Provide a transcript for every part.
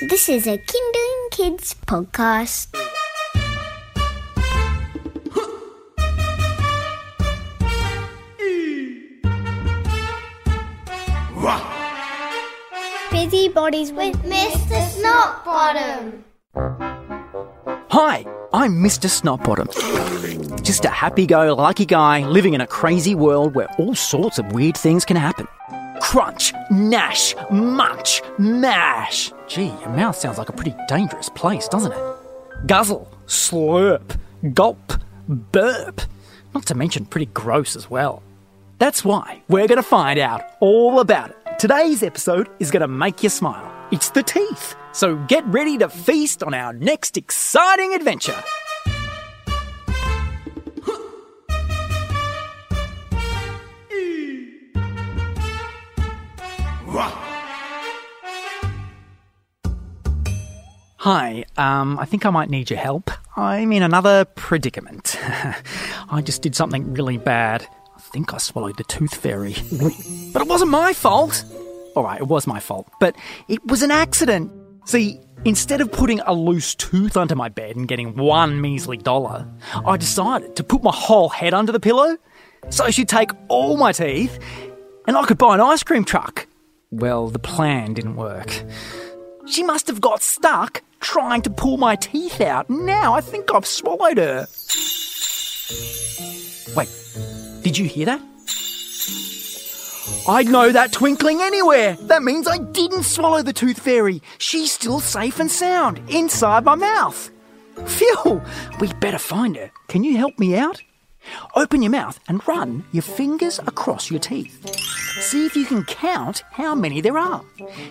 This is a Kinderling Kids podcast. Busy Bodies with Mr. Snotbottom. Hi, I'm Mr. Snotbottom. Just a happy go lucky guy living in a crazy world where all sorts of weird things can happen. Crunch, gnash, munch, mash. Gee, your mouth sounds like a pretty dangerous place, doesn't it? Guzzle, slurp, gulp, burp. Not to mention pretty gross as well. That's why we're going to find out all about it. Today's episode is going to make you smile. It's the teeth. So get ready to feast on our next exciting adventure. Hi, um, I think I might need your help. I'm in another predicament. I just did something really bad. I think I swallowed the tooth fairy. but it wasn't my fault. Alright, it was my fault, but it was an accident. See, instead of putting a loose tooth under my bed and getting one measly dollar, I decided to put my whole head under the pillow so she'd take all my teeth and I could buy an ice cream truck. Well, the plan didn't work. She must have got stuck trying to pull my teeth out. Now I think I've swallowed her. Wait, did you hear that? I'd know that twinkling anywhere. That means I didn't swallow the tooth fairy. She's still safe and sound inside my mouth. Phew, we better find her. Can you help me out? Open your mouth and run your fingers across your teeth. See if you can count how many there are.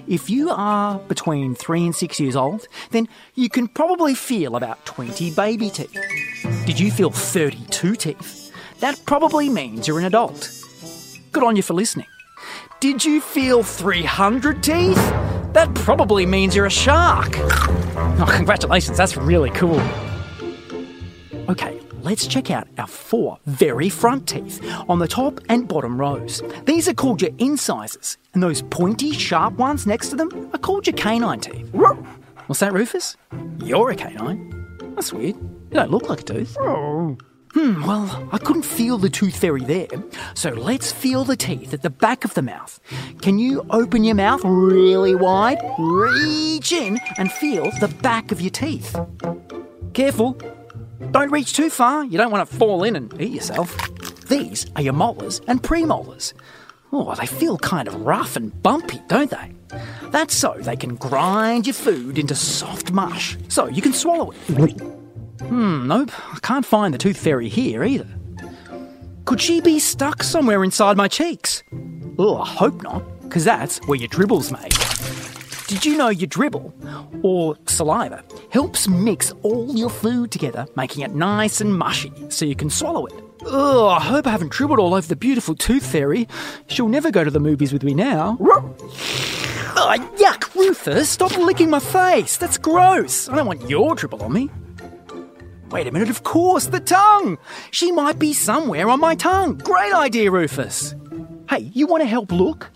If you are between three and six years old, then you can probably feel about 20 baby teeth. Did you feel 32 teeth? That probably means you're an adult. Good on you for listening. Did you feel 300 teeth? That probably means you're a shark. Oh, congratulations, that's really cool. Okay, let's check out our four very front teeth on the top and bottom rows. These are called your incisors, and those pointy, sharp ones next to them are called your canine teeth. What's that, Rufus? You're a canine. That's weird. You don't look like a tooth. Hmm, well, I couldn't feel the tooth fairy there, so let's feel the teeth at the back of the mouth. Can you open your mouth really wide, reach in, and feel the back of your teeth? Careful, don't reach too far, you don't want to fall in and eat yourself. These are your molars and premolars. Oh, they feel kind of rough and bumpy, don't they? That's so they can grind your food into soft mush, so you can swallow it. Hmm, nope, I can't find the tooth fairy here either. Could she be stuck somewhere inside my cheeks? Oh, I hope not, because that's where your dribble's made. Did you know your dribble, or saliva, helps mix all your food together, making it nice and mushy so you can swallow it? Oh, I hope I haven't dribbled all over the beautiful tooth fairy. She'll never go to the movies with me now. Oh, yuck, Rufus, stop licking my face. That's gross. I don't want your dribble on me. Wait a minute, of course, the tongue! She might be somewhere on my tongue. Great idea, Rufus. Hey, you want to help look?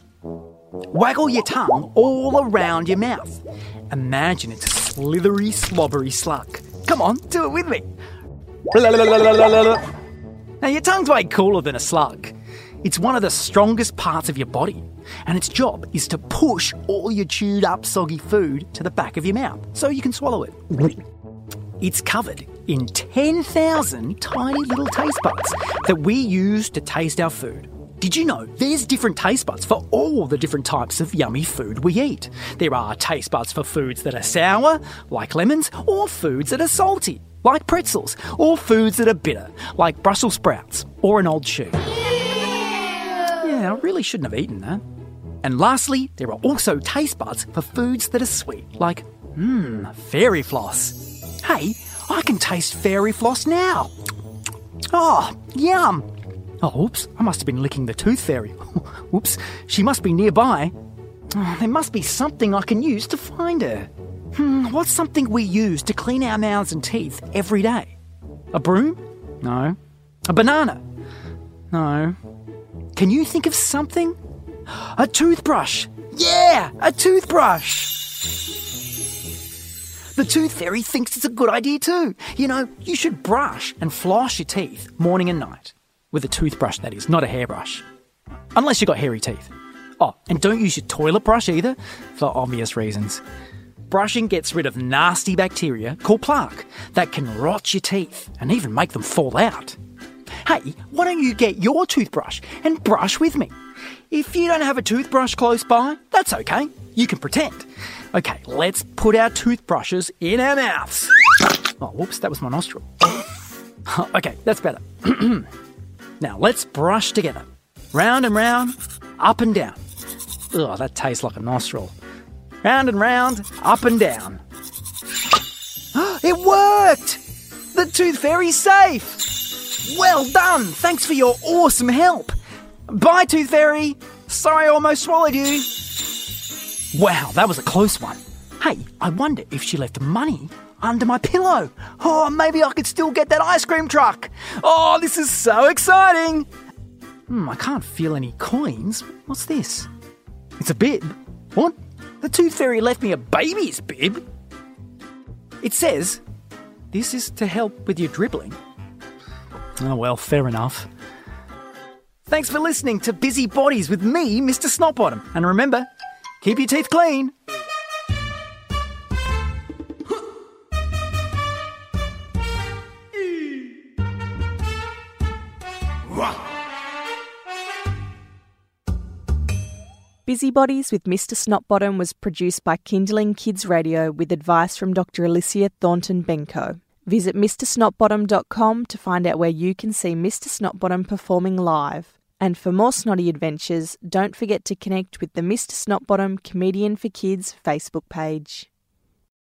Waggle your tongue all around your mouth. Imagine it's a slithery, slobbery slug. Come on, do it with me. Now, your tongue's way cooler than a slug. It's one of the strongest parts of your body, and its job is to push all your chewed up, soggy food to the back of your mouth so you can swallow it. It's covered in 10,000 tiny little taste buds that we use to taste our food. Did you know there's different taste buds for all the different types of yummy food we eat? There are taste buds for foods that are sour, like lemons, or foods that are salty, like pretzels, or foods that are bitter, like Brussels sprouts or an old shoe. Yeah, I really shouldn't have eaten that. And lastly, there are also taste buds for foods that are sweet, like, mmm, fairy floss. Hey, I can taste fairy floss now. Oh, yum. Oh, oops, I must have been licking the tooth fairy. Whoops, she must be nearby. Oh, there must be something I can use to find her. Hmm, what's something we use to clean our mouths and teeth every day? A broom? No. A banana? No. Can you think of something? A toothbrush! Yeah, a toothbrush! The tooth fairy thinks it's a good idea too. You know, you should brush and floss your teeth morning and night. With a toothbrush, that is, not a hairbrush. Unless you've got hairy teeth. Oh, and don't use your toilet brush either, for obvious reasons. Brushing gets rid of nasty bacteria called plaque that can rot your teeth and even make them fall out. Hey, why don't you get your toothbrush and brush with me? If you don't have a toothbrush close by, that's okay. You can pretend. Okay, let's put our toothbrushes in our mouths. Oh, whoops, that was my nostril. okay, that's better. now let's brush together. Round and round, up and down. Ugh, that tastes like a nostril. Round and round, up and down. it worked! The tooth fairy's safe! Well done! Thanks for your awesome help! Bye, Tooth Fairy! Sorry I almost swallowed you! Wow, that was a close one. Hey, I wonder if she left money under my pillow. Oh, maybe I could still get that ice cream truck. Oh, this is so exciting! Hmm, I can't feel any coins. What's this? It's a bib. What? The Tooth Fairy left me a baby's bib. It says, This is to help with your dribbling. Oh, well, fair enough. Thanks for listening to Busy Bodies with me, Mr. Snotbottom. And remember, keep your teeth clean. Busybodies with Mr. Snotbottom was produced by Kinderling Kids Radio with advice from Dr. Alicia Thornton Benko. Visit MrSnotbottom.com to find out where you can see Mr. Snotbottom performing live. And for more snotty adventures, don't forget to connect with the Mr. Snotbottom Comedian for Kids Facebook page.